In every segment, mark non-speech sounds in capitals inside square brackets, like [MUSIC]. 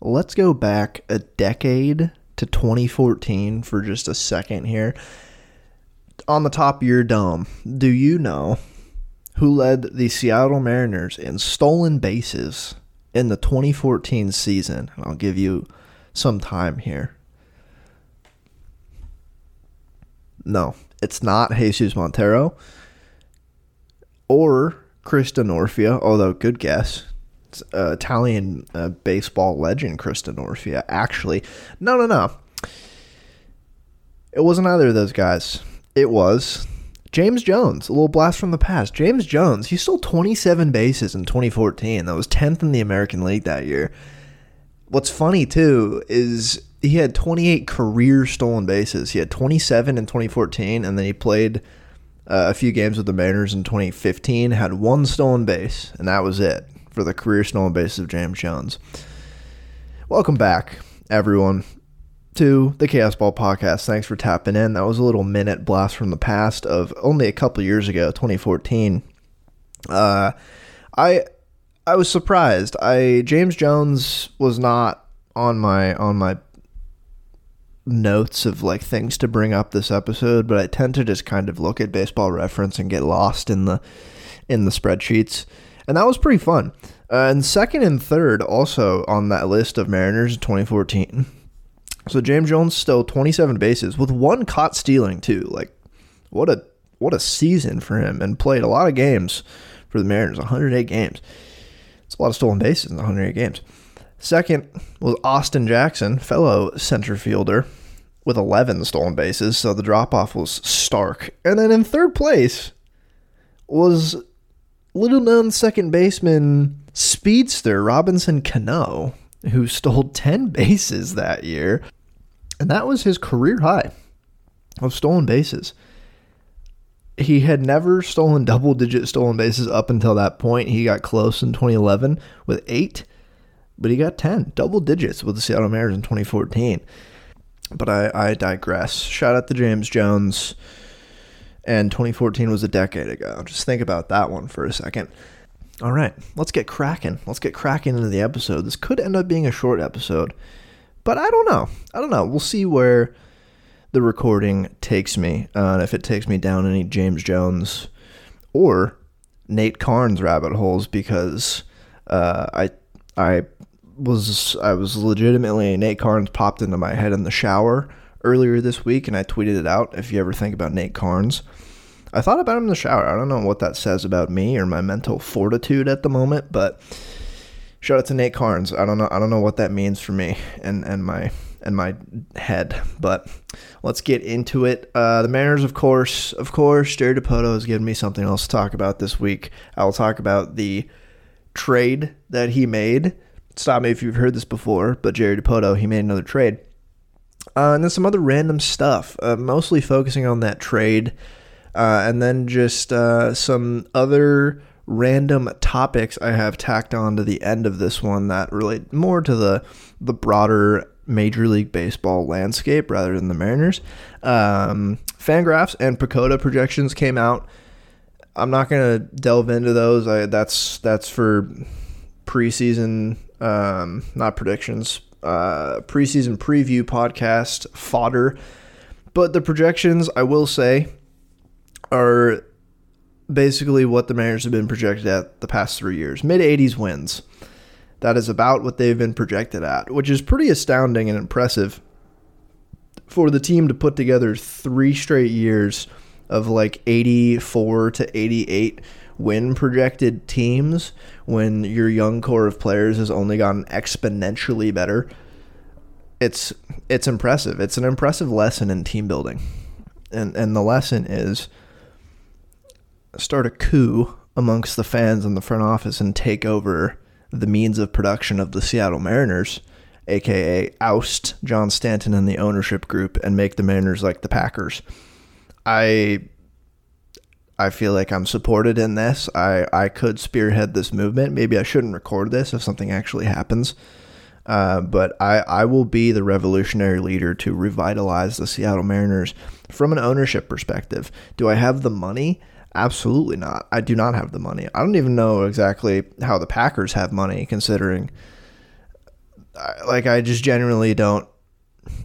let's go back a decade to 2014 for just a second here. On the top of your dome, do you know who led the Seattle Mariners in stolen bases in the 2014 season? I'll give you some time here. No, it's not Jesus Montero or Chris Denorfia, although good guess. Uh, Italian uh, baseball legend Chris Denorfia, actually. No, no, no. It wasn't either of those guys. It was James Jones, a little blast from the past. James Jones, he stole 27 bases in 2014. That was 10th in the American League that year. What's funny, too, is he had 28 career stolen bases. He had 27 in 2014, and then he played uh, a few games with the Mariners in 2015, had one stolen base, and that was it for the career stolen bases of James Jones. Welcome back, everyone, to the Chaos Ball podcast. Thanks for tapping in. That was a little minute blast from the past of only a couple years ago, 2014. Uh, I I was surprised. I James Jones was not on my on my notes of like things to bring up this episode, but I tend to just kind of look at baseball reference and get lost in the in the spreadsheets. And that was pretty fun. Uh, and second and third also on that list of Mariners 2014. So James Jones stole 27 bases with one caught stealing too. Like what a what a season for him and played a lot of games for the Mariners, 108 games. It's a lot of stolen bases in 108 games. Second was Austin Jackson, fellow center fielder, with 11 stolen bases, so the drop off was stark. And then in third place was little known second baseman speedster Robinson Cano, who stole [LAUGHS] 10 bases that year. And that was his career high of stolen bases. He had never stolen double digit stolen bases up until that point. He got close in 2011 with eight, but he got 10, double digits with the Seattle Mariners in 2014. But I, I digress. Shout out to James Jones. And 2014 was a decade ago. Just think about that one for a second. All right, let's get cracking. Let's get cracking into the episode. This could end up being a short episode, but I don't know. I don't know. We'll see where the recording takes me, uh, and if it takes me down any James Jones or Nate Karns rabbit holes, because uh, I I was I was legitimately Nate Karns popped into my head in the shower earlier this week, and I tweeted it out. If you ever think about Nate Karns, I thought about him in the shower. I don't know what that says about me or my mental fortitude at the moment, but shout out to Nate Karns. I don't know. I don't know what that means for me and and my and my head, but let's get into it. Uh, the Mariners, of course, of course, Jerry Dipoto has given me something else to talk about this week. I will talk about the trade that he made stop me if you've heard this before, but Jerry Dipoto he made another trade. Uh, and then some other random stuff, uh, mostly focusing on that trade, uh, and then just uh, some other random topics I have tacked on to the end of this one that relate more to the the broader Major League Baseball landscape rather than the Mariners. Um, Fangraphs and PECOTA projections came out. I'm not gonna delve into those. I, that's that's for preseason um, not predictions, uh, preseason preview podcast fodder. But the projections, I will say, are basically what the Mariners have been projected at the past three years mid 80s wins. That is about what they've been projected at, which is pretty astounding and impressive for the team to put together three straight years of like 84 to 88 win projected teams when your young core of players has only gotten exponentially better. It's it's impressive. It's an impressive lesson in team building. And and the lesson is start a coup amongst the fans in the front office and take over the means of production of the Seattle Mariners, aka oust John Stanton and the ownership group and make the Mariners like the Packers. I I feel like I'm supported in this. I, I could spearhead this movement. Maybe I shouldn't record this if something actually happens. Uh, but I, I will be the revolutionary leader to revitalize the Seattle Mariners from an ownership perspective. Do I have the money? Absolutely not. I do not have the money. I don't even know exactly how the Packers have money, considering like I just genuinely don't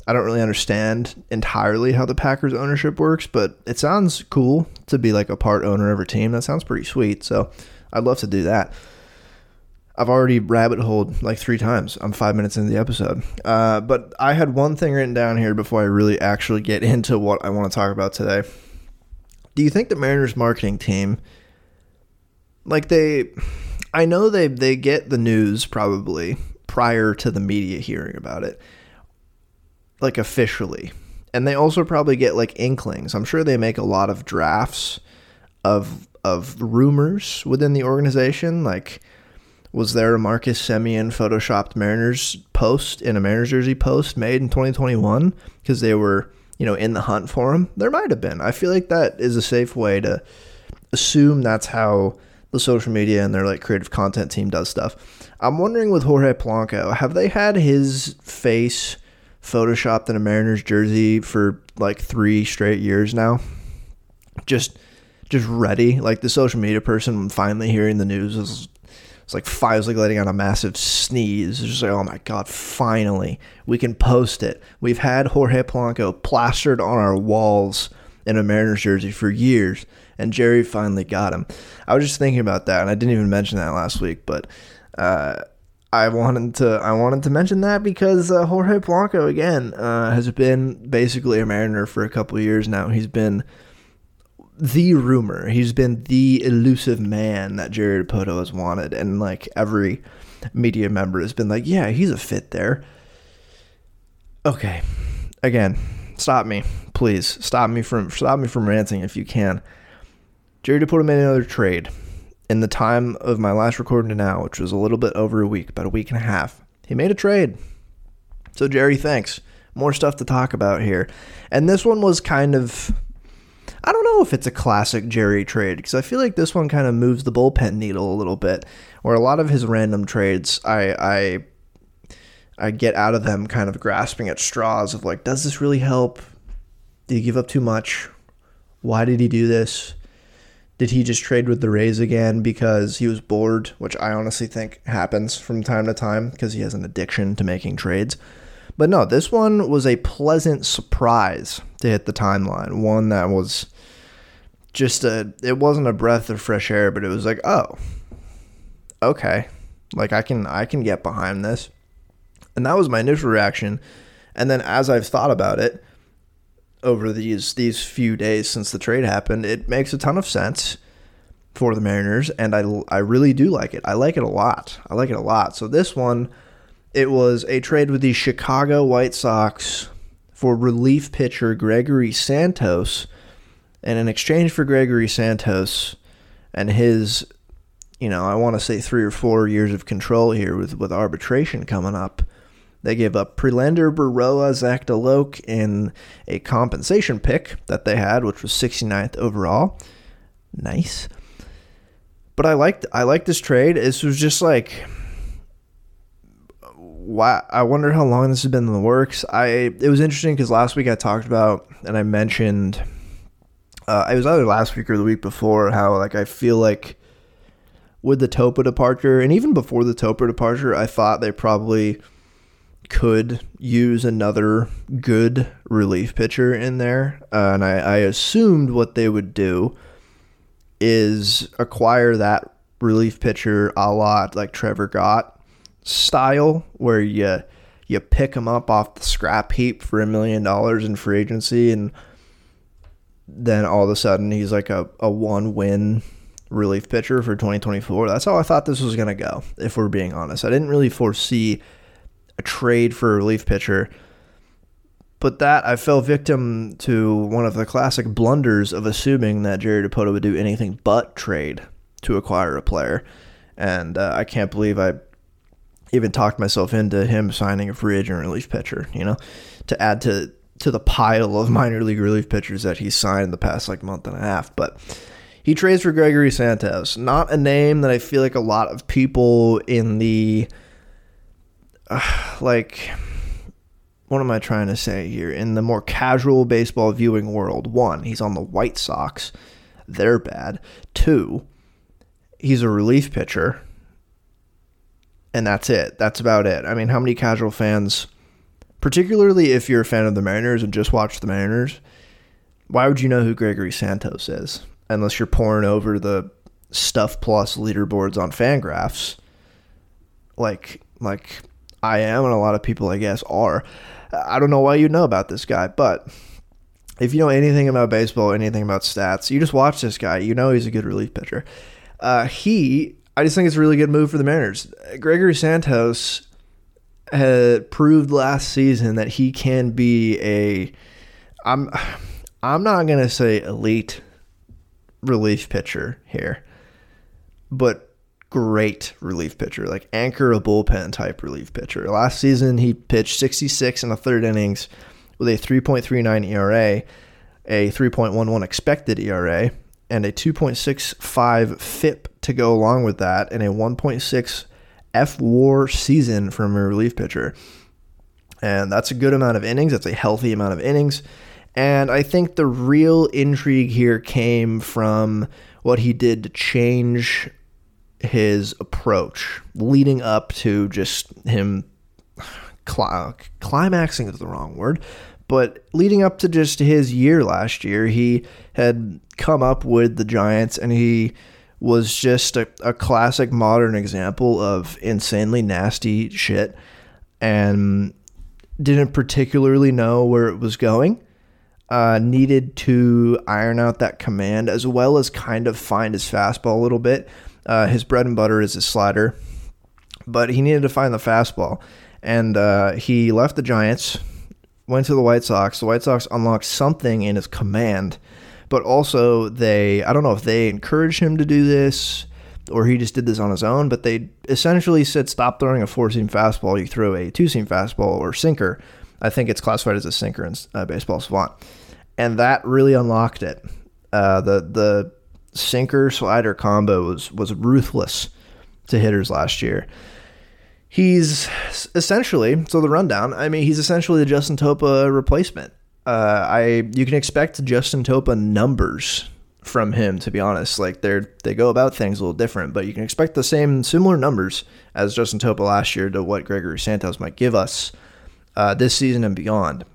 I don't really understand entirely how the Packers ownership works, but it sounds cool to be like a part owner of a team. That sounds pretty sweet. So I'd love to do that. I've already rabbit holed like three times. I'm five minutes into the episode. Uh, but I had one thing written down here before I really actually get [LAUGHS] into what I want to talk about today. Do you think the Mariners marketing team, like they, I know they they get the news probably prior to the media hearing about it, like officially, and they also probably get like inklings. I'm sure they make a lot of drafts of of rumors within the organization, like was there a Marcus Semien photoshopped Mariners post in a Mariners jersey post made in 2021 because they were, you know, in the hunt for him? There might have been. I feel like that is a safe way to assume that's how the social media and their like creative content team does stuff. I'm wondering with Jorge Polanco, have they had his face photoshopped in a Mariners jersey for like 3 straight years now? Just just ready. Like the social media person finally hearing the news is it's like five, like letting out a massive sneeze. It's just like, oh my god, finally we can post it. We've had Jorge Polanco plastered on our walls in a Mariners jersey for years, and Jerry finally got him. I was just thinking about that, and I didn't even mention that last week, but uh, I wanted to I wanted to mention that because uh, Jorge Polanco again uh, has been basically a Mariner for a couple years now. He's been the rumor. He's been the elusive man that Jerry Dipoto has wanted, and like every media member has been like, "Yeah, he's a fit there." Okay, again, stop me, please. Stop me from stop me from ranting if you can. Jerry Dipoto made another trade in the time of my last recording to now, which was a little bit over a week, about a week and a half. He made a trade. So Jerry, thanks. More stuff to talk about here, and this one was kind of I don't know if it's a classic Jerry trade because I feel like this one kind of moves the bullpen needle a little bit. Where a lot of his random trades, I I I get out of them kind of grasping at straws of like, does this really help? Did he give up too much? Why did he do this? Did he just trade with the Rays again because he was bored, which I honestly think happens from time to time because he has an addiction to making trades. But no, this one was a pleasant surprise to hit the timeline. One that was just a it wasn't a breath of fresh air, but it was like, oh, okay, like I can I can get behind this, and that was my initial reaction. And then as I've thought about it over these these few days since the trade happened, it makes a ton of sense for the Mariners, and I I really do like it. I like it a lot. I like it a lot. So this one, it was a trade with the Chicago White Sox for relief pitcher Gregory Santos and in exchange for Gregory Santos and his, you know, I want to say three or four years of control here with, with arbitration coming up, they gave up Prelander Berroa, Zach DeLoach, and a compensation pick that they had, which was 69th overall. Nice. But I liked I liked this trade. This was just like why I wonder how long this has been in the works. I it was interesting because last week I talked about and I mentioned uh, it was either last week or the week before how like I feel like with the Topa departure and even before the Topa departure, I thought they probably could use another good relief pitcher in there, uh, and I, I assumed what they would do is acquire that relief pitcher a lot like Trevor Gott style, where you you pick him up off the scrap heap for a million dollars in free agency and then all of a sudden he's like a, a one win relief pitcher for 2024. That's how I thought this was going to go, if we're being honest. I didn't really foresee a trade for a relief pitcher. But that I fell victim to one of the classic blunders of assuming that Jerry Dipoto would do anything but trade to acquire a player. And uh, I can't believe I even talked myself into him signing a free agent relief pitcher, you know, to add to to the pile of [LAUGHS] minor league relief pitchers that he's signed in the past like month and a half. But he trades for Gregory Santos, not a name that I feel like a lot of people in the [SIGHS] like what am I trying to say here? In the more casual baseball viewing world, one, he's on the White Sox. They're bad. Two, he's a relief pitcher. and that's it. That's about it. I mean, how many casual fans, particularly if you're a fan of the Mariners and just watch the Mariners, why would you know who Gregory Santos is unless you're pouring over the stuff plus leaderboards on Fangraphs, like like I am and a lot of people I guess are. I don't know why you know about this guy, but if you know anything about baseball, anything about stats, you just watch this guy. You know he's a good relief pitcher. Uh, he, I just think it's a really good move for the Mariners. Gregory Santos had proved last season that he can be a. I'm, I'm not gonna say elite relief pitcher here, but great relief pitcher, like anchor a bullpen type relief pitcher. Last season, he pitched 66 in the third innings with a 3.39 ERA, a 3.11 expected ERA, and a 2.65 FIP to go along with that, and a 1.6 F WAR season from a relief pitcher. And that's a good amount of innings. That's a healthy amount of innings. And I think the real intrigue here came from what he did to change his approach leading up to just him climaxing is the wrong word, but leading up to just his year last year, he had come up with the Giants and he was just a, a classic modern example of insanely nasty shit and didn't particularly know where it was going. Uh, needed to iron out that command as well as kind of find his fastball a little bit. Uh, his bread and butter is his slider, but he needed to find the fastball. And uh, he left the Giants, went to the White Sox. The White Sox unlocked something in his command, but also they, I don't know if they encouraged him to do this or he just did this on his own, but they essentially said stop throwing a four seam fastball, you throw a two seam fastball or sinker. I think it's classified as a sinker in uh, baseball savant. And that really unlocked it. Uh, the the sinker slider combo was was ruthless to hitters last year. He's essentially so the rundown. I mean, he's essentially the Justin Topa replacement. Uh, I you can expect Justin Topa numbers from him. To be honest, like they're they go about things a little different, but you can expect the same similar numbers as Justin Topa last year to what Gregory Santos might give us uh, this season and beyond.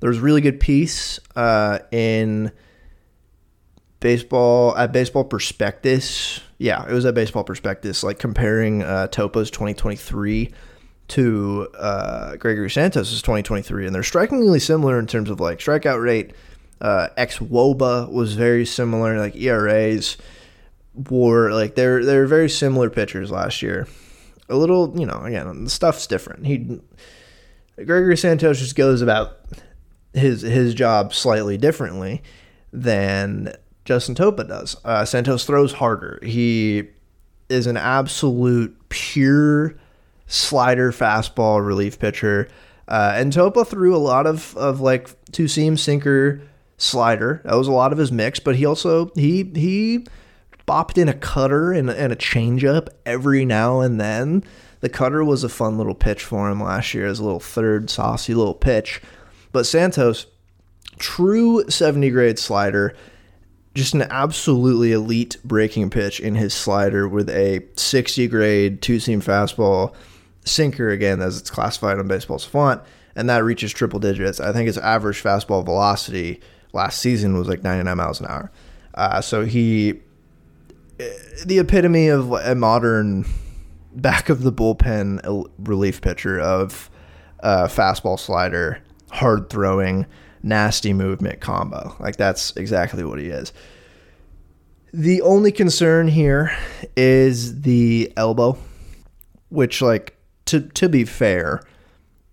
There was really good piece uh, in baseball at Baseball Prospectus. Yeah, it was at Baseball Prospectus, like comparing uh, Topa's 2023 to uh, Gregory Santos's 2023, and they're strikingly similar in terms of like strikeout rate. Uh, xwOBA was very similar, like ERAs were like they're they're very similar pitchers last year. A little, you know, again, the stuff's different. He Gregory Santos just goes about his his job slightly differently than Justin Topa does. Uh, Santos throws harder. He is an absolute pure slider fastball relief pitcher. Uh, and Topa threw a lot of, of like two seam sinker slider. That was a lot of his mix, but he also he he bopped in a cutter and, and a changeup every now and then. The cutter was a fun little pitch for him last year as a little third saucy little pitch. But Santos, true 70 grade slider, just an absolutely elite breaking pitch in his slider with a 60 grade two seam fastball sinker again as it's classified on Baseball Savant and that reaches triple digits. I think his average fastball velocity last season was like 99 miles an hour. Uh, so he the epitome of a modern back of the bullpen relief pitcher of uh, fastball slider hard throwing nasty movement combo. Like that's exactly what he is. The only concern here is the elbow, which like to to be fair,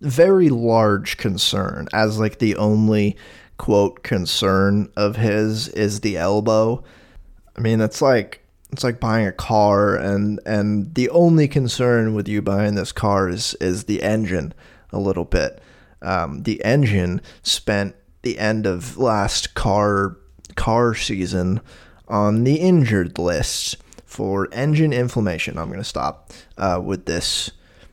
very large concern as like the only quote concern of his is the elbow. I mean, it's like it's like buying a car and and the only concern with you buying this car is is the engine a little bit. Um, the engine spent the end of last car car season on the injured list for engine inflammation. I'm going to stop uh, with this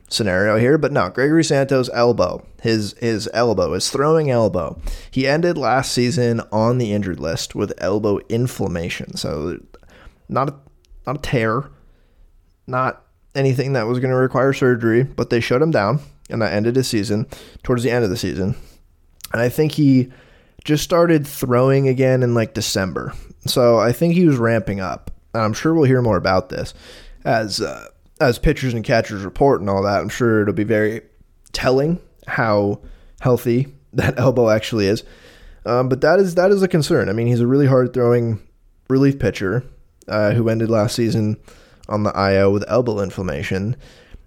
scenario here, but no, Gregory Santos' elbow, his his elbow, his throwing elbow. He ended last season on the injured list with elbow inflammation. So not a, not a tear, not anything that was going to require surgery, but they shut him down, and that ended his season towards the end of the season. And I think he just started throwing again in like December. So I think he was ramping up. And I'm sure we'll hear more about this as uh, as pitchers and catchers report and all that. I'm sure it'll be very telling how healthy [LAUGHS] that elbow actually is. Um, but that is that is a concern. I mean, he's a really hard throwing relief pitcher uh, who ended last season on the IL with elbow inflammation,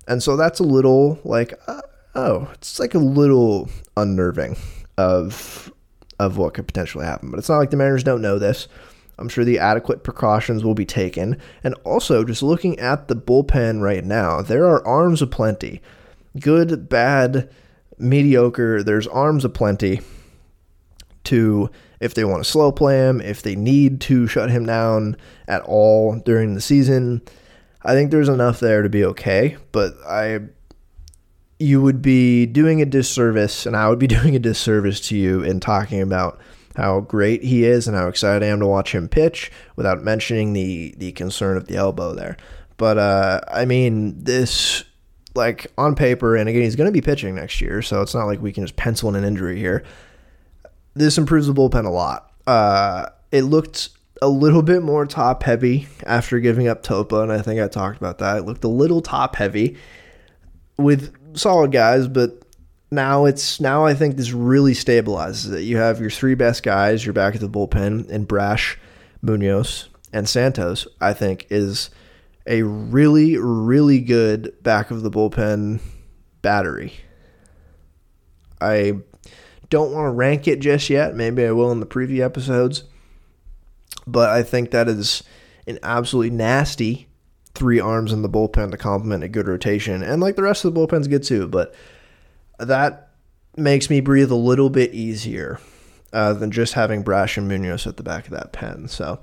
and so that's a little like uh, oh, it's like a little unnerving of of what could potentially happen. But it's not like the Mariners don't know this. I'm sure the adequate precautions will be taken. And also, just looking at the bullpen right now, there are arms aplenty. Good, bad, mediocre. There's arms aplenty to if they want to slow play him, if they need to shut him down at all during the season. I think there's enough there to be okay, but I you would be doing a disservice and I would be [LAUGHS] doing a disservice to you in talking about how great he is and how excited I am to watch him pitch without mentioning the the concern of the elbow there. But uh, I mean, this like on paper, and again, he's going to be pitching next year, so it's not like we can just pencil in an injury here this improves the bullpen a lot. Uh, it looked a little bit more top heavy after giving up Topa, and I think I talked about that. It looked a little top heavy with solid guys, but now it's now I think this really stabilizes it. You have your three best guys, you're back at the bullpen, and Brash, Munoz, and Santos. I think is a really really good back of the bullpen battery. I don't want to rank it just yet. Maybe I will in the preview episodes. But I think that is an absolutely nasty three arms in the bullpen to complement a good rotation. And like the rest of the bullpen's good too. But that makes me breathe a little bit easier uh, than just having Brash and Munoz at the back of that pen. So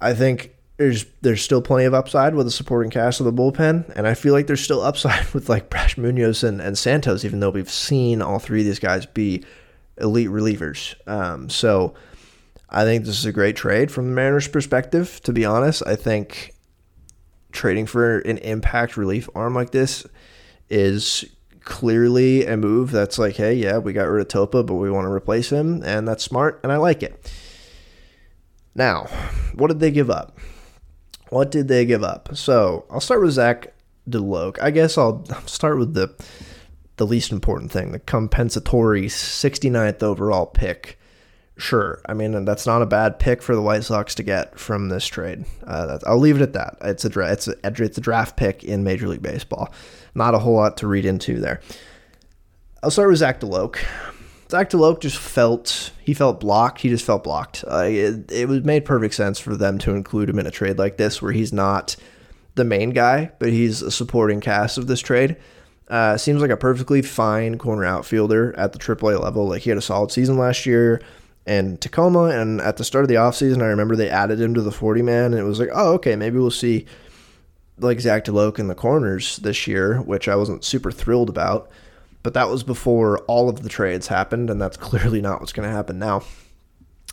I think there's there's still plenty of upside with the supporting cast of the bullpen, and I feel like there's still upside [LAUGHS] with like Brash Munoz and, and Santos, even though we've seen all three of these guys be elite relievers. Um, so I think this is a great trade from the Mariners' perspective. To be honest, I think trading for an impact relief arm like this is clearly a move that's like, hey, yeah, we got rid of Topa, but we want to replace him, and that's smart, and I like it. Now, what did they give up? What did they give up? So I'll start with Zach DeLoach. I guess I'll start with the the least important thing, the compensatory 69th overall pick. Sure, I mean that's not a bad pick for the White Sox to get from this trade. Uh, I'll leave it at that. It's a dra- it's a it's a draft pick in Major League Baseball. Not a whole lot to read into there. I'll start with Zach DeLoach. Zach DeLoach just felt he felt blocked. He just felt blocked. Uh, it, it was made perfect sense for them to include him in a trade like this, where he's not the main guy, but he's a supporting cast of this trade. Uh, seems like a perfectly fine corner outfielder at the AAA level. Like he had a solid season last year in Tacoma, and at the start of the offseason, I remember they added him to the 40 man, and it was like, oh, okay, maybe we'll see like Zach DeLoach in the corners this year, which I wasn't super thrilled about. But that was before all of the trades happened, and that's [LAUGHS] clearly not what's going to happen now.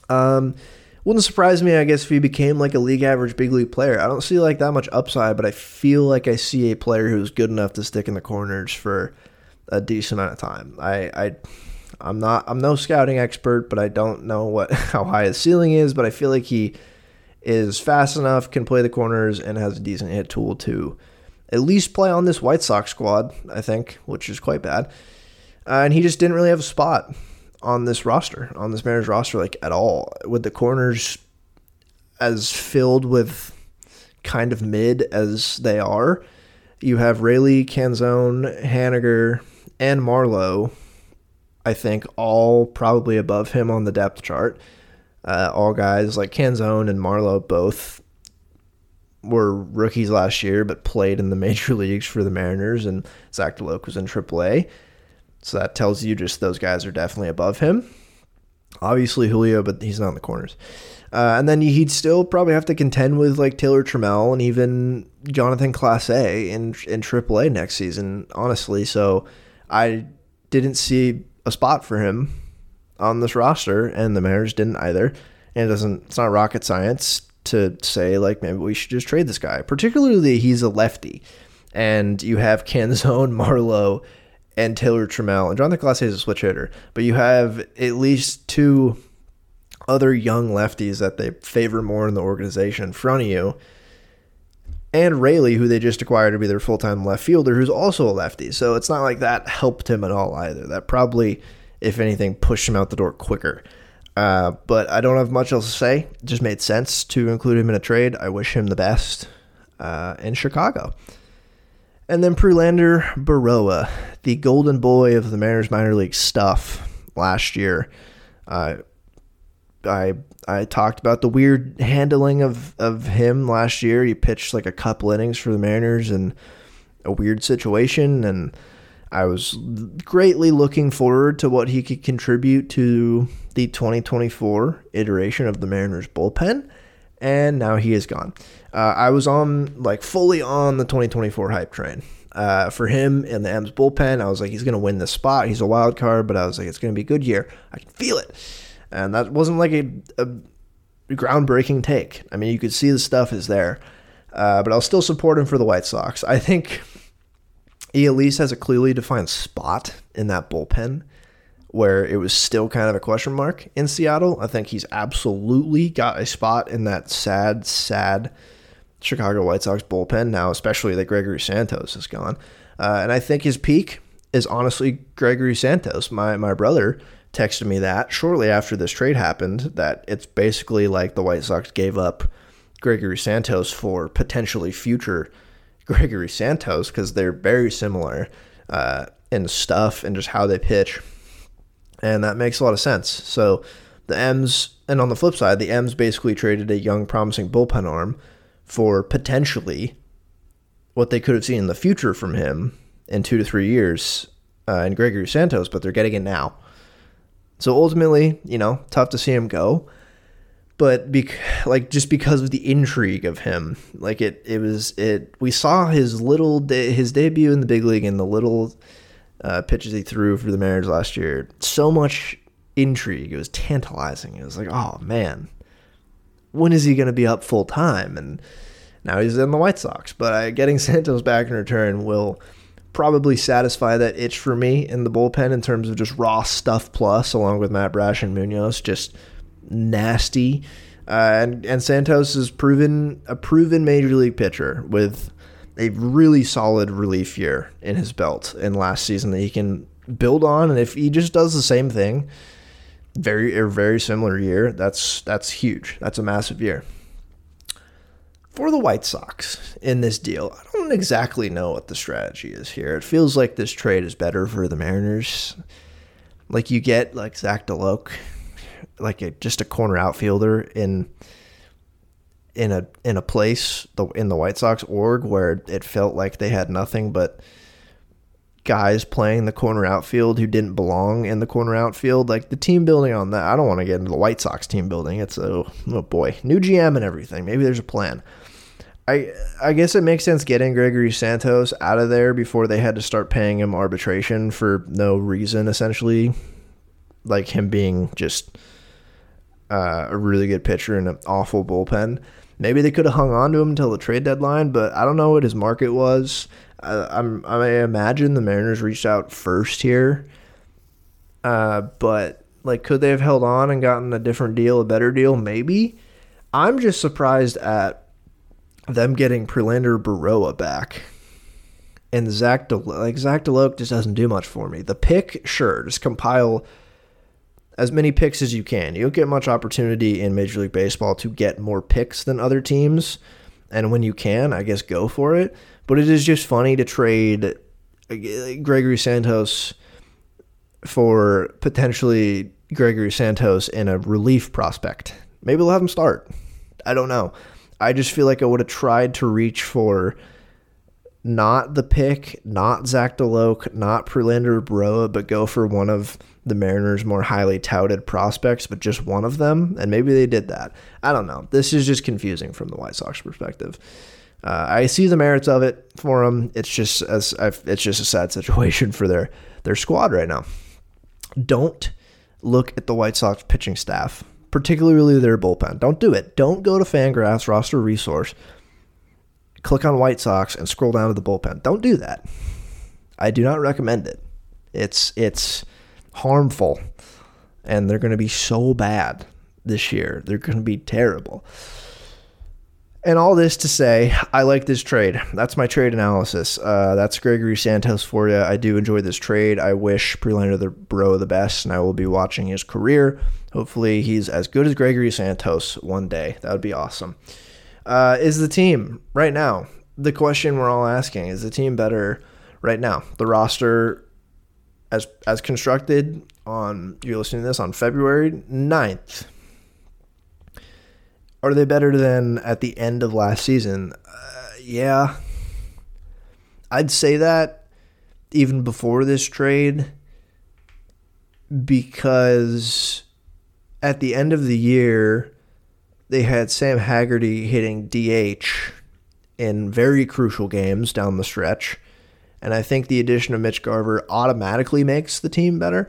Um, wouldn't surprise me, I guess, if he became like a league average big league player. I don't see like that much upside, but I feel like I see a player who's good enough to stick in the corners for a decent amount of time. I, I I'm not I'm no scouting expert, but I don't know what [LAUGHS] how high his ceiling is, but I feel like he is fast enough, can play the corners, and has a decent hit tool to at least play on this White Sox squad, I think, which is quite bad. Uh, and he just didn't really have a spot on this roster, on this Mariners roster, like at all. With the corners as filled with kind of mid as they are, you have Raley, Canzone, Haniger, and Marlowe. I think all probably above him on the depth chart. Uh, all guys like Canzone and Marlowe both were rookies last year, but played in the [LAUGHS] major leagues for the Mariners, and Zach DeLoach was in AAA. So that tells you just those guys are definitely above him. Obviously Julio, but he's not in the corners. Uh, and then he'd still probably have to contend with like Taylor Trammell and even Jonathan Clase in in AAA next season. Honestly, so I didn't see a spot for him on this roster, and the Mariners didn't either. And it doesn't. It's not rocket science to say like maybe we should just trade this guy. Particularly he's a lefty. and you have Canzone, [LAUGHS] Marlowe, and Taylor Trammell. And Jonathan Clase is a switch hitter, but you have at least two other young lefties that they favor more in the organization in front of you. And Raley, who they just acquired to be their full time left fielder, who's also a lefty. So it's not like that helped him at all either. That probably, if anything, pushed him out the door quicker. Uh, but I don't have much else to say. It just made sense to include him in a trade. I wish him the best uh, in Chicago. And then Prelander Berroa, the golden boy of the Mariners minor league stuff last year. Uh, I I talked about the weird handling of, of him last year. He pitched like a couple innings for the Mariners in a weird situation, and I was greatly looking forward to what he could contribute to the 2024 iteration of the Mariners bullpen. And now he is gone. Uh, I was on like fully on the 2024 hype train. Uh, for him in the M's bullpen, I was like, he's going to win this spot. He's a wild card, but I was like, it's going to be a good year. I can feel it and that wasn't like a, a groundbreaking take. I mean, you could see the stuff is there, uh, but I'll still support him for the White Sox. I think he at least has a clearly defined spot in that bullpen where it was still kind of a question mark in Seattle. I think he's absolutely got a spot in that sad, sad Chicago White Sox bullpen now, especially that Gregory Santos is gone. Uh, and I think his peak is honestly Gregory Santos. My my brother texted me that shortly after this trade happened that it's basically like the White Sox gave up Gregory Santos for potentially future [LAUGHS] Gregory Santos because they're very similar uh, in stuff and just how they pitch. And that makes a lot of sense. So the M's, and on the flip side, the M's basically traded a young, promising bullpen arm for potentially what they could have seen in the future from him in two to three years uh, in Gregory Santos, but they're getting it now. So ultimately, you know, tough to see him go. But bec- like just because of the intrigue of him, like it, it was it. We saw his little de- his debut in the big league and the little uh, pitches he threw for the Mariners last year. So much intrigue. It was tantalizing. It was like, oh man, when is he going to be up full time? And now he's in the White Sox. But uh, getting [LAUGHS] Santos back in return will probably satisfy that itch for me in the bullpen in terms of just raw stuff plus, along with Matt Brash and Munoz, just nasty. Uh, and and Santos is proven a proven major league pitcher with a really solid relief year in his belt in last season that he can build on. And if he just does the same thing, very a very similar year, that's that's huge. That's a massive year for the White Sox in this deal, I don't exactly know what the strategy is here. It feels like this trade is better for the Mariners. Like you get like Zach DeLoach, like a, just a corner outfielder in in a in a place the in the White Sox org where it felt like they had nothing but guys playing the corner outfield who didn't belong in the corner outfield. Like the team building on that, I don't want to get into the White Sox team building. It's a oh boy, new GM and everything. Maybe there's a plan. I I guess it makes sense getting Gregory Santos out of there before they had to start paying him arbitration for no reason, essentially, like him being just uh, a really good pitcher and an awful bullpen. Maybe they could have hung on to him until the trade deadline, but I don't know what his market was. I, I'm I imagine the Mariners reached out first here, uh, but like, could they have held on and gotten a different deal, a better deal? Maybe. I'm just surprised at them getting Prelander Berroa back and Zach De- like Zach DeLoach just doesn't do much for me. The pick, sure, just compile as many picks as you can. You don't get much opportunity in Major League Baseball to get more picks than other teams, and when you can, I guess go for it. But it is just funny to trade Gregory Santos for potentially Gregory Santos in a relief prospect. Maybe they'll have him start. I don't know. I just feel like I would have tried to reach for not the pick, not Zach DeLoach, not Prelander Berroa, but go for one of the Mariners' more highly touted prospects, but just one of them. And maybe they did that. I don't know. This is just confusing from the White Sox perspective. Uh, I see the merits of it for them. It's just as it's just a sad situation for their their squad right now. Don't look at the White Sox pitching staff particularly their bullpen. Don't do it. Don't go to Fangraphs roster resource. click on White Sox and scroll down to the bullpen. Don't do that. I do not recommend it. It's it's harmful and they're going to be so bad this year. They're going to be terrible. And all this to say, I like this trade. That's my trade analysis. Uh, that's Gregory Santos for you. I do enjoy this trade. I wish Prelander the Bro the best, and I will be watching his career. Hopefully, he's as good as Gregory Santos one day. That would be awesome. Uh, is the team right now? The question we're all asking is the team better right now? The roster, as as constructed on you're listening to this on February 9th, are they better than at the end of last season? Uh, yeah. I'd say that even before this trade because at the end of the year, they had Sam Haggerty hitting DH in very crucial games down the stretch. And I think the addition of Mitch Garver automatically makes the team better.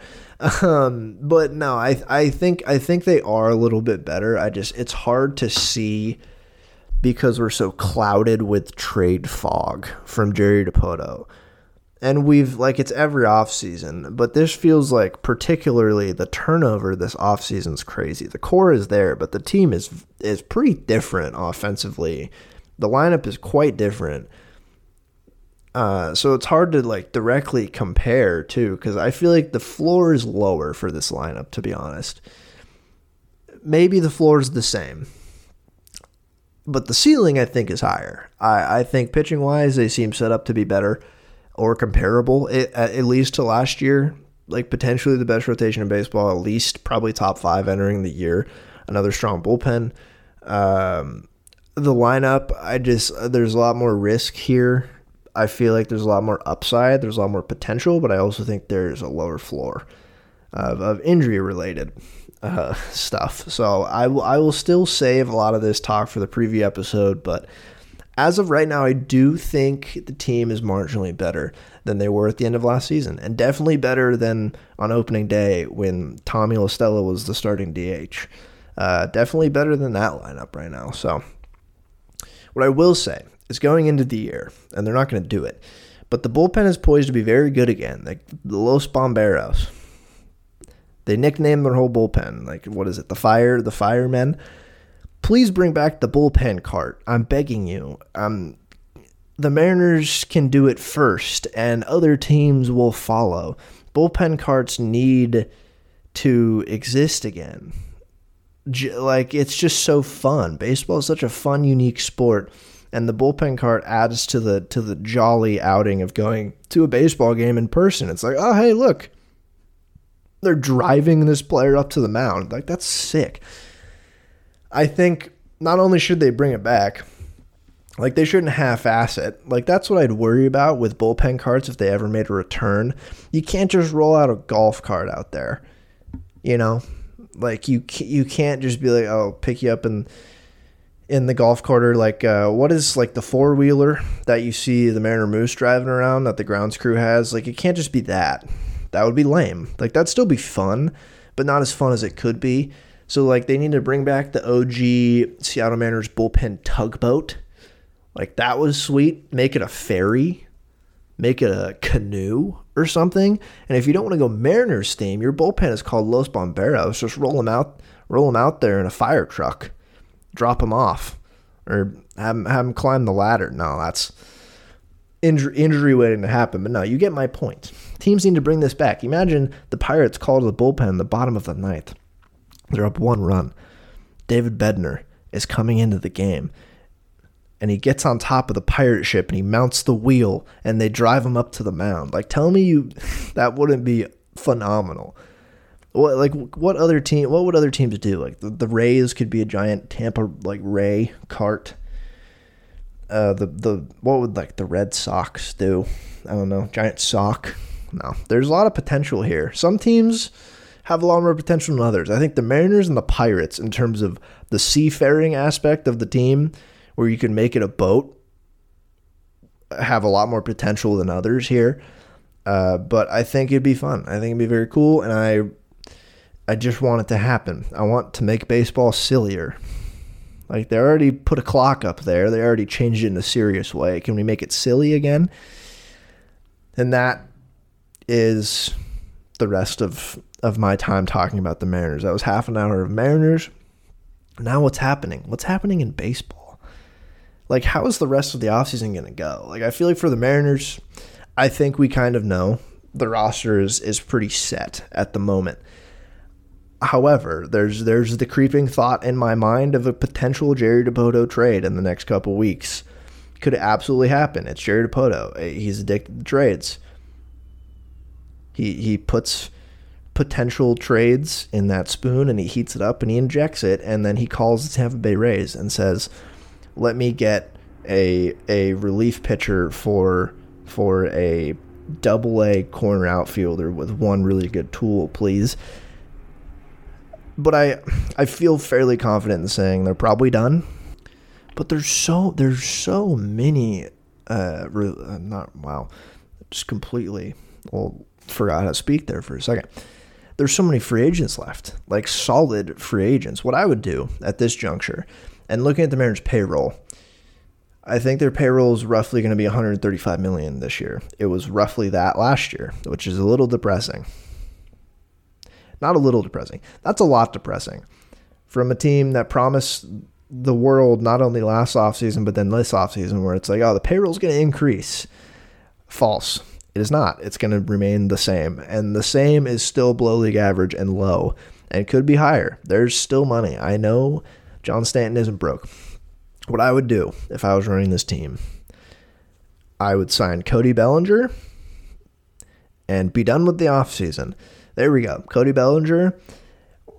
Um, but no, I I think I think they are a little bit better. I just it's hard to see because we're so clouded with trade fog from Jerry Dipoto. And we've like it's every offseason, but this feels like particularly the turnover this offseason is crazy. The core is there, but the team is is pretty different offensively. The lineup is quite different. Uh, so it's hard to like directly compare too, because I feel like the floor is lower for this lineup. To be honest, maybe the floor is the same, but the ceiling I think is higher. I, I think pitching wise, they seem set up to be better or comparable, at, least to last year. Like potentially the best rotation in baseball, at least probably top five entering the year. Another strong bullpen. Um, the lineup, I just there's a lot more risk here I feel like there's a lot more upside, there's a lot more potential, but I also think there's a lower floor of, of injury related uh, [LAUGHS] stuff. So I will I will still save a lot of this talk for the preview episode, but as of right now, I do think the team is marginally better than they were at the end of last season, and definitely better than on opening day when Tommy La Stella was the starting DH. Uh, definitely better than that lineup right now. So, what I will say is going into the year, and they're not going to do it. But the bullpen is poised to be very good again. Like the Los Bomberos. They nicknamed their whole bullpen. Like, what is it? The Fire, the Firemen. Please bring back the bullpen cart. I'm begging you. Um, the Mariners can do it first, and other teams will follow. Bullpen carts need to exist again. Like, it's just so fun. Baseball is such a fun, unique sport and the bullpen cart adds to the to the jolly outing of going to a baseball game in person. It's like, oh hey, look, they're driving this player up to the mound. Like that's sick. I think not only should they bring it back, like they shouldn't half-ass it. Like that's what I'd worry about with bullpen carts if they ever made a return. You can't just roll out a golf cart out there, you know. Like you you can't just be like, oh, pick you up and in the golf cart like uh, what is like the four wheeler that you see the Mariner Moose driving around that the grounds crew has. Like it can't just be that. That would be lame. Like that'd still be fun, but not as fun as it could be. So like they need to bring back the OG Seattle Mariners bullpen tugboat. Like that was sweet. Make it a ferry. Make it a canoe or something. And if you don't want to go Mariners theme, your bullpen is called Los Bomberos. Just roll them out, roll them out there in a fire truck drop him off or have him, have him climb the ladder. No, that's injury, injury waiting to happen. But no, you get my point. Teams need to bring this back. Imagine the Pirates call to the bullpen in the bottom of the ninth. They're up one run. David Bednar is coming into the game. And he gets on top of the pirate ship and he mounts the wheel and they drive him up to the mound. Like, tell me you [LAUGHS] that wouldn't be phenomenal. What like what other team? What would other teams do? Like the, the Rays could be a giant Tampa like Ray cart. Uh, the the what would like the Red Sox do? I don't know. Giant sock. No, there's a lot of potential here. Some teams have a lot more potential than others. I think the Mariners and the Pirates, in terms of the seafaring aspect of the team, where you can make it a boat, have a lot more potential than others here. Uh, but I think it'd be fun. I think it'd be very cool, and I I just want it to happen. I want to make baseball sillier. Like they already put a clock up there. They already changed it in a serious way. Can we make it silly again? And that is the rest of of my time talking about the Mariners. That was half an hour of Mariners. Now what's happening? What's happening in baseball? Like how is the rest of the offseason going to go? Like I feel like for the Mariners, I think we kind of know the roster is is pretty set at the moment. However, there's there's the creeping thought in my mind of a potential Jerry Dipoto trade in the next couple weeks. Could absolutely happen. It's Jerry Dipoto. Eh, he's addicted to trades. He he puts potential trades in that spoon and he heats it up and he injects it and then he calls the Tampa Bay Rays and says, "Let me get a a relief pitcher for for a double A corner outfielder with one really good tool, please." But I I feel fairly confident in saying they're probably done. But there's so there's so many uh, uh not wow, just completely well forgot how to speak there for a second. There's so many free agents left, like solid free agents. What I would do at this juncture, and looking at the Mariners' payroll, I think their payroll is roughly going to be 135 million this year. It was roughly that last year, which is a little depressing. Not a little depressing. That's a lot depressing. From a team that promised the world not only last offseason, but then this offseason, where it's like, oh, the payroll's going to increase. False. It is not. It's going to remain the same. And the same is still below league average and low and could be higher. There's still money. I know John Stanton isn't broke. What I would do if I was running this team, I would sign Cody Bellinger and be done with the offseason. There we go. Cody Bellinger,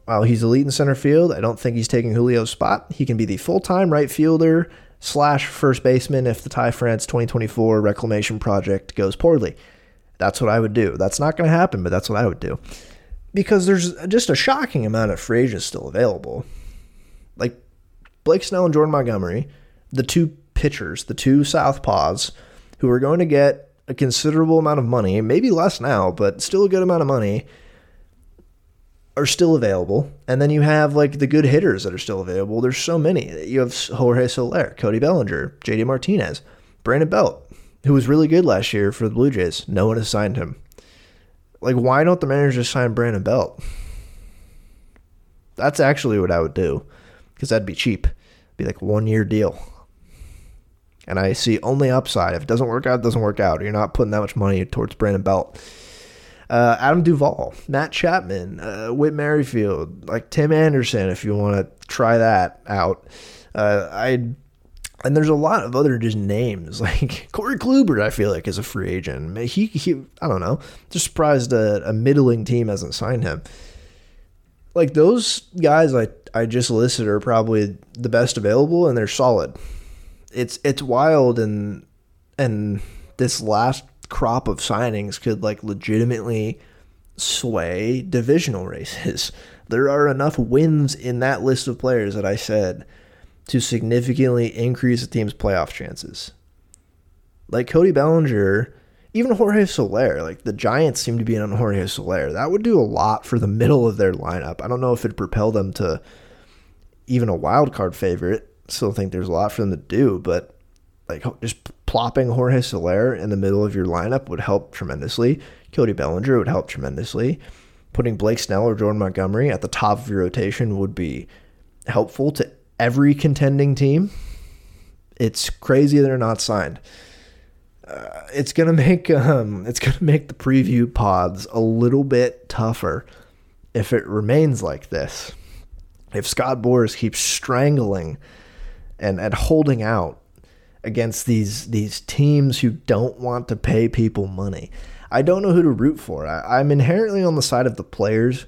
while he's elite in center field, I don't think he's taking Julio's spot. He can be the full time right fielder slash first baseman if the Ty France 2024 reclamation project goes poorly. That's what I would do. That's not going to happen, but that's what I would do. Because there's just a shocking amount of free agents still available. Like Blake Snell and Jordan Montgomery, the two pitchers, the two southpaws, who are going to get a considerable amount of money, maybe less now, but still a good amount of money are still available. And then you have like the good hitters that are still available. There's so many. You have Jorge Soler, Cody Bellinger, JD Martinez, Brandon Belt, who was really good last year for the Blue Jays. No one has signed him. Like, why don't the Mariners sign Brandon Belt? That's actually what I would do because that'd be cheap. It'd be like one year deal. And I see only upside. If it doesn't work out, it doesn't work out. You're not putting that much money towards Brandon Belt uh, Adam Duvall, Matt Chapman, uh, Whit Merrifield, like Tim Anderson, if you want to try that out. Uh, I and there's a lot of other just names [LAUGHS] like Corey Kluber. I feel like is a free agent. He, he I don't know. Just surprised a, a middling team hasn't signed him. Like those guys I I just listed are probably the best available and they're solid. It's it's wild and and this last crop of signings could like legitimately sway divisional races. [LAUGHS] There are enough wins in that list of players that I said to significantly increase the team's playoff chances. Like Cody Bellinger, even Jorge Soler, like the Giants seem to be in on Jorge Soler. That would do a lot for the [LAUGHS] middle of their lineup. I don't know if it'd propel them to even a wild card favorite. Still think there's a lot for them to do, but like just plopping Jorge Soler in the middle of your lineup would help tremendously. Cody Bellinger would help tremendously. Putting Blake Snell or Jordan Montgomery at the top of your rotation would be helpful to every contending team. It's crazy they're not signed. Uh, it's gonna [LAUGHS] make um, it's gonna make the preview pods a little bit tougher if it remains like this. If Scott Boras keeps strangling and, and holding out against these these teams who don't want to pay people money. I don't know who to root for. I, I'm inherently on the side of the players,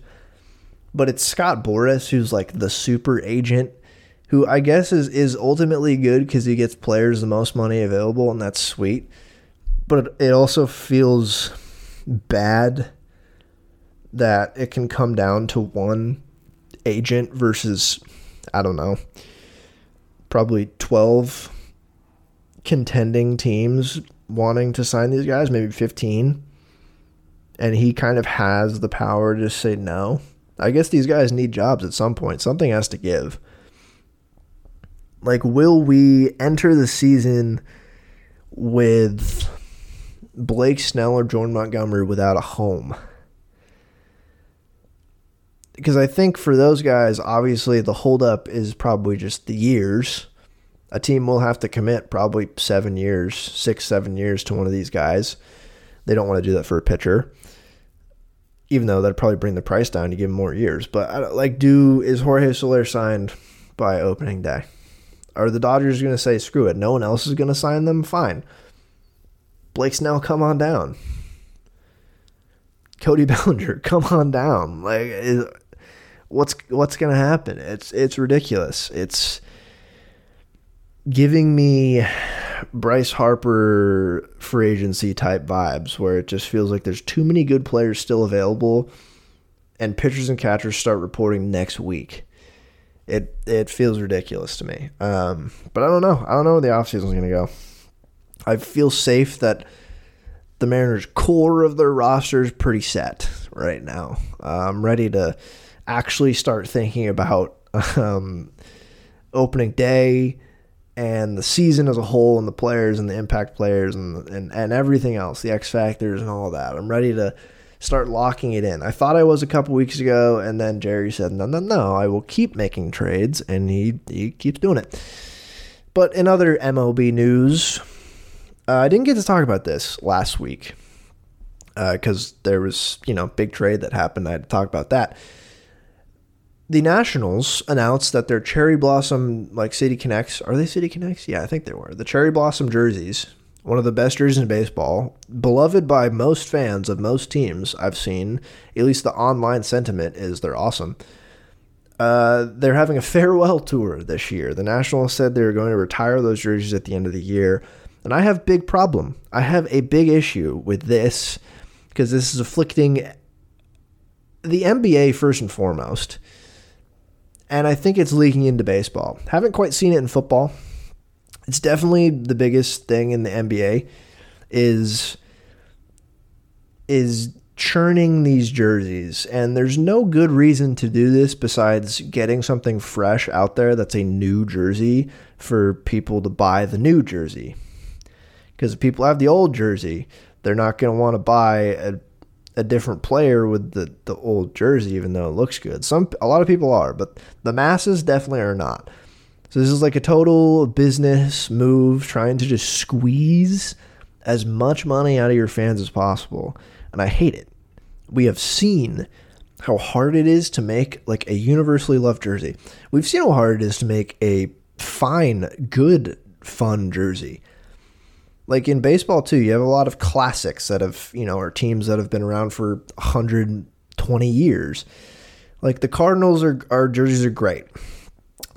but it's Scott Boras who's like the super agent, who I guess is is ultimately good because he gets players the most money available, and that's sweet. But it also feels bad that it can come down to one agent versus I don't know, probably 12 contending teams wanting to sign these guys, maybe 15. And he kind of has the power to say no. I guess these guys need jobs at some point. Something has to give. Like, will we enter the season with Blake Snell or Jordan Montgomery without a home? Because I think for those guys, obviously the holdup is probably just the years. A team will have to commit probably seven years, six, seven years to one of these guys. They don't want to do that for a pitcher even though that'd probably bring the price down to give him more years. But like, do is Jorge Soler signed by opening day? Are the Dodgers going to say, screw it, no one else is going to sign them? Fine. Blake Snell, come on down. Cody [LAUGHS] Bellinger, come on down. Like, is, what's what's going to happen? It's it's ridiculous. It's giving me Bryce Harper free agency type vibes, where it just feels like there's too many good players still available, and pitchers and catchers start reporting next week it it feels ridiculous to me. Um, but I don't know. I don't know where the offseason is going to go. I feel safe that the Mariners' core of their roster is pretty set right now. Uh, I'm ready to actually start thinking about um, opening day and the season as a whole and the players and the impact players and, and, and everything else, the X factors and all that. I'm ready to start locking it in. I thought I was a couple weeks ago, and then Jerry said, "No, no, no, I will keep making trades," and he he keeps doing it. But in other MLB news, uh, I didn't get to talk about this last week because uh, there was you know big trade that happened. I had to talk about that. The Nationals announced that their cherry blossom like City Connects are they City Connects? Yeah, I think they were the cherry blossom jerseys one of the best jerseys in baseball, beloved by most fans of most teams I've seen. At least the online sentiment is they're awesome. Uh, they're having a [LAUGHS] farewell tour this year. The Nationals said they were going to retire those jerseys at the end of the year, and I have big problem. I have a big issue with this because this is afflicting the NBA first and foremost, and I think it's leaking into baseball. Haven't quite seen it in football. It's definitely the biggest thing in the NBA is is churning these jerseys. And there's no good reason to do this besides getting something fresh out there that's a new jersey for people to buy the new jersey. Because if people have the old jersey they're not going to want to buy a, a different player with the, the old jersey even though it looks good some a lot of people are but the masses definitely are not so this is like a total business move trying to just squeeze as much money out of your fans as possible. And I hate it. We have seen how hard it is to make like a universally loved jersey. We've seen how hard it is to make a fine, good, fun jersey. Like in baseball too, you have a lot of classics that have, you know, are teams that have been around for 120 years. Like the Cardinals are our jerseys are great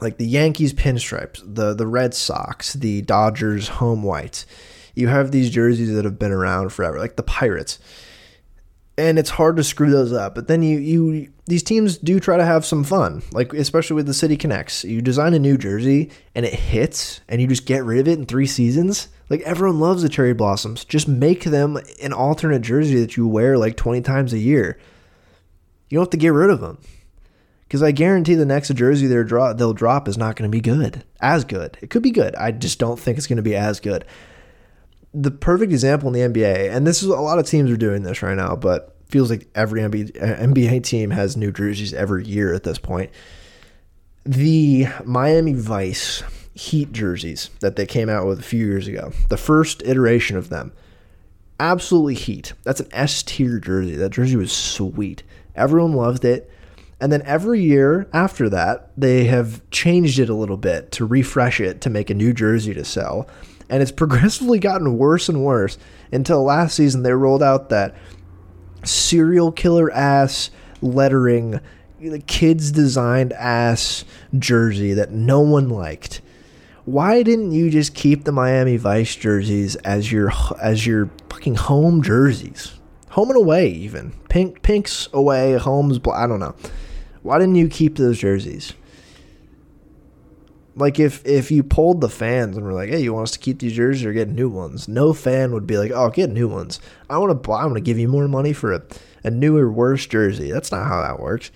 like the Yankees pinstripes, the the Red Sox, the Dodgers home whites. You have these jerseys that have been around forever, like the Pirates. And it's hard to screw those up. But then you you these teams do try to have some fun. Like especially with the City Connects. You design a new jersey and it hits and you just get rid of it in 3 seasons. Like everyone loves the cherry blossoms. Just make them an alternate jersey that you wear like 20 times a year. You don't have to get rid of them because I guarantee the next jersey they're draw they'll drop is not going to be good, as good. It could be good. I just don't think it's going to be as good. The perfect example in the NBA, and this is a lot of teams are doing this right now, but feels like every NBA team has new jerseys every year at this point. The Miami Vice Heat jerseys that they came out with a few years ago, the first iteration of them, absolutely heat. That's an S tier jersey. That jersey was sweet. Everyone loved it and then every year after that, they have changed it a little bit to refresh it to make a new jersey to sell. And it's [LAUGHS] progressively gotten worse and worse until last season they rolled out that serial killer ass lettering, the kids designed ass jersey that no one liked. Why didn't you just keep the Miami Vice jerseys as your as your fucking home jerseys? Home and away even. Pink pinks away, homes I don't know. Why didn't you keep those jerseys? Like if if you polled the fans and were like, "Hey, you want us to keep these jerseys or get new ones?" No fan would be like, "Oh, get new ones. I want to buy. I want to give you more money for a, a newer, worse jersey." That's not how that works.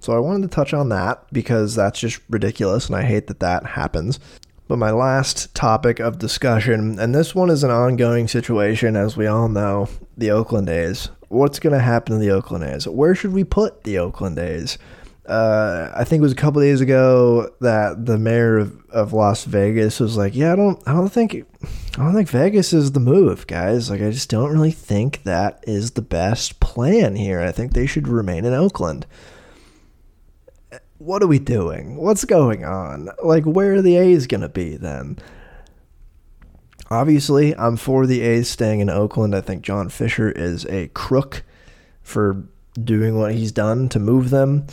So I wanted to touch on that because that's just ridiculous and I hate that that happens. But my last topic of discussion, and this one is an ongoing situation, as we all know the Oakland A's. What's going to happen to the Oakland A's? Where should we put the Oakland A's? Uh, I think it was a couple days ago that the mayor of, of Las Vegas was like, "Yeah, I don't, I don't think, I don't think Vegas is the move, guys. Like, I just don't really think that is the best plan here. I think they should remain in Oakland." What are we doing? What's going on? Like, where are the A's gonna be then? Obviously, I'm for the A's staying in Oakland. I think John Fisher is a crook for doing what he's done to move them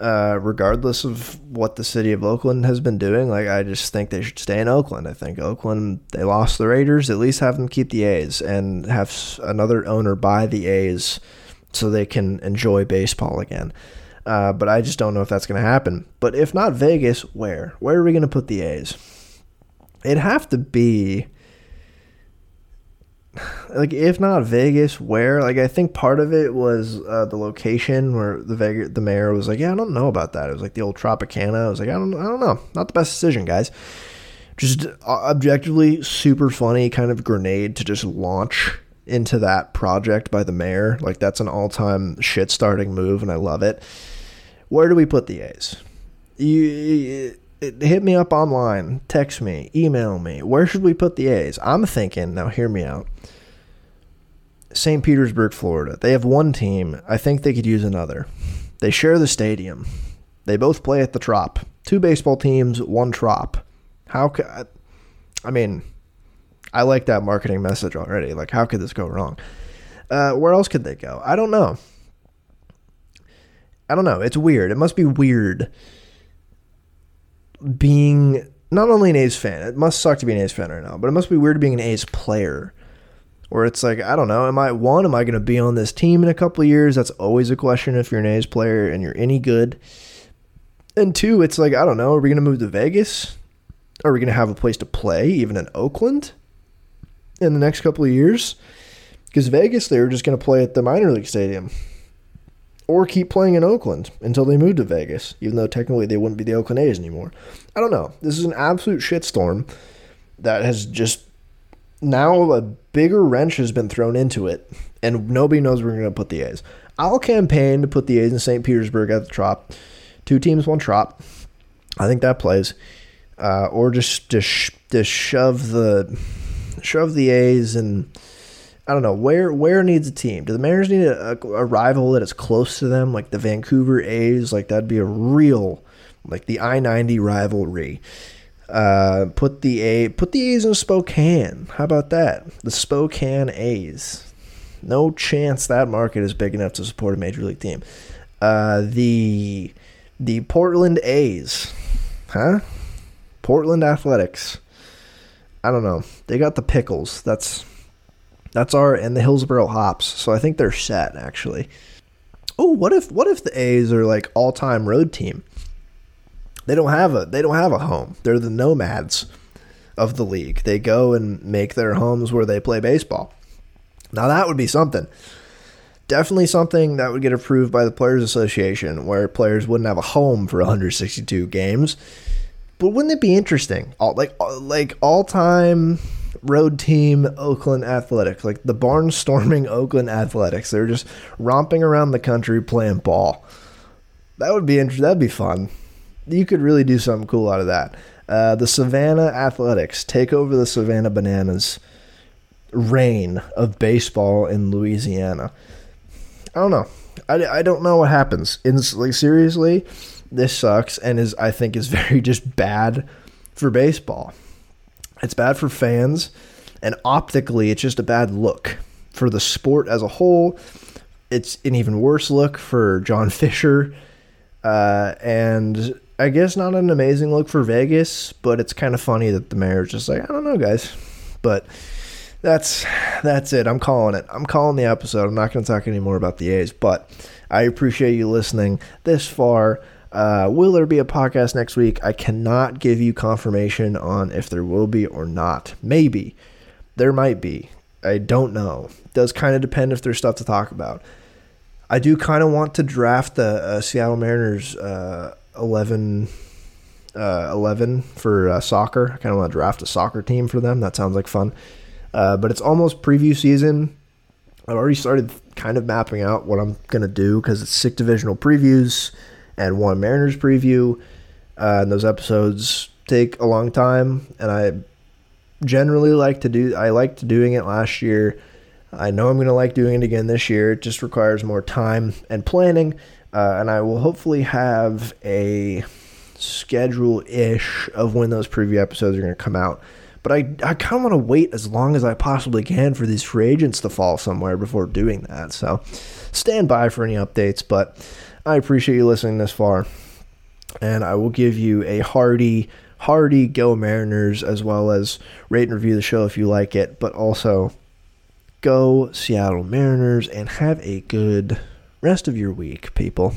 uh, regardless of what the city of Oakland has been doing. Like, I just think they should stay in Oakland. I think Oakland, they lost the Raiders. At least have them keep the A's and have another owner buy the A's so they can enjoy baseball again. Uh, but I just don't know if that's going to happen. But if not Vegas, where? Where are we going to put the A's? It'd have to be [SIGHS] like if not Vegas, where? Like I think part of it was uh, the location where the Vegas, the mayor was like, "Yeah, I don't know about that." It was like the old Tropicana. I was like, "I don't, I don't know. Not the best decision, guys." Just uh, objectively super funny kind of grenade to just launch into that project by the mayor. Like that's an all-time shit starting move, and I love it. Where do we put the A's? You hit me up online, text me, email me. Where should we put the A's? I'm thinking, now hear me out. St. Petersburg, Florida. They have one team. I think they could use another. They share the stadium. They both play at the Trop. Two baseball teams, one Trop. How could I mean, I like that marketing message already. Like, how could this go wrong? Uh, where else could they go? I don't know. I don't know. It's weird. It must be weird being not only an A's fan, it must suck to be an A's fan right now, but it must be weird being an A's player. Where it's like, I don't know, am I one, am I going to be on this team in a couple years? That's always a question if you're an A's player and you're any good. And two, it's like, I don't know, are we going to move to Vegas? Are we going to have a place to play, even in Oakland, in the next couple of years? Because Vegas, they were just going to play at the minor league stadium or keep playing in Oakland until they move to Vegas, even though technically they wouldn't be the Oakland A's anymore. I don't know. This is an absolute shitstorm that has just now a bigger wrench has been thrown into it, and nobody knows where we're going to put the A's. I'll campaign to put the A's in St. Petersburg at the Trop. Two teams, one Trop. I think that plays. Uh, or just just just shove the shove the A's and I don't know where where needs a team. Do the Mariners need a, a, rival that is close to them, like the Vancouver A's? Like that'd be a real, like the I ninety rivalry. Uh, put the A put the A's in Spokane. How about that? The Spokane A's. No chance that market is big enough to support a major league team. Uh, the the Portland A's, huh? Portland Athletics. I don't know. They got the pickles. That's that's our and the Hillsboro Hops. So I think they're set actually. Oh, what if what if the A's are like all time road team? They don't have a they don't have a home. They're the nomads of the league. They go and make their homes where they play baseball. Now that would be something. Definitely something that would get approved by the Players Association, where players wouldn't have a home for 162 games. But wouldn't it be interesting? All, like like all time road team Oakland Athletics, like the barnstorming [LAUGHS] Oakland Athletics. They're just romping around the country playing ball. That would be interesting. That'd be fun. You could really do something cool out of that. Uh, the Savannah Athletics take over the Savannah Bananas reign of baseball in Louisiana. I don't know. I, I don't know what happens. Like seriously, this sucks and is I think is [LAUGHS] very just bad for baseball. It's bad for fans, and optically, it's just a bad look for the sport as a whole. It's an even worse look for John [LAUGHS] Fisher, uh, and I guess not an amazing look for Vegas. But it's kind of funny that the mayor's just like, I don't know, guys, but that's that's it. I'm calling it. I'm calling the episode. I'm not going to talk anymore about the A's, but I appreciate you listening this far. Uh, will there be a podcast next week? I cannot give you confirmation on if there will be or not. Maybe. There might be. I don't know. It does kind of depend if there's stuff to talk about. I do kind of want to draft the uh, Seattle Mariners uh, 11, uh, 11 for uh, soccer. I kind of want to draft a soccer team for them. That sounds like fun. Uh, but it's almost preview season. I've already started kind of mapping out what I'm going to do because it's six divisional previews and one Mariners preview. Uh, and those episodes take a long time. And I generally like to do, I liked doing it last year. I know I'm going to like doing it again this year. It just requires more time and planning. Uh, and I will hopefully have a schedule ish of when those preview episodes are going to come out. But I, I kind of want to wait as long as I possibly can for these free agents to fall somewhere before doing that. So stand by for any updates. But I appreciate you listening this far. And I will give you a hearty, hearty go Mariners as well as rate and review the show if you like it. But also go Seattle Mariners and have a good rest of your week, people.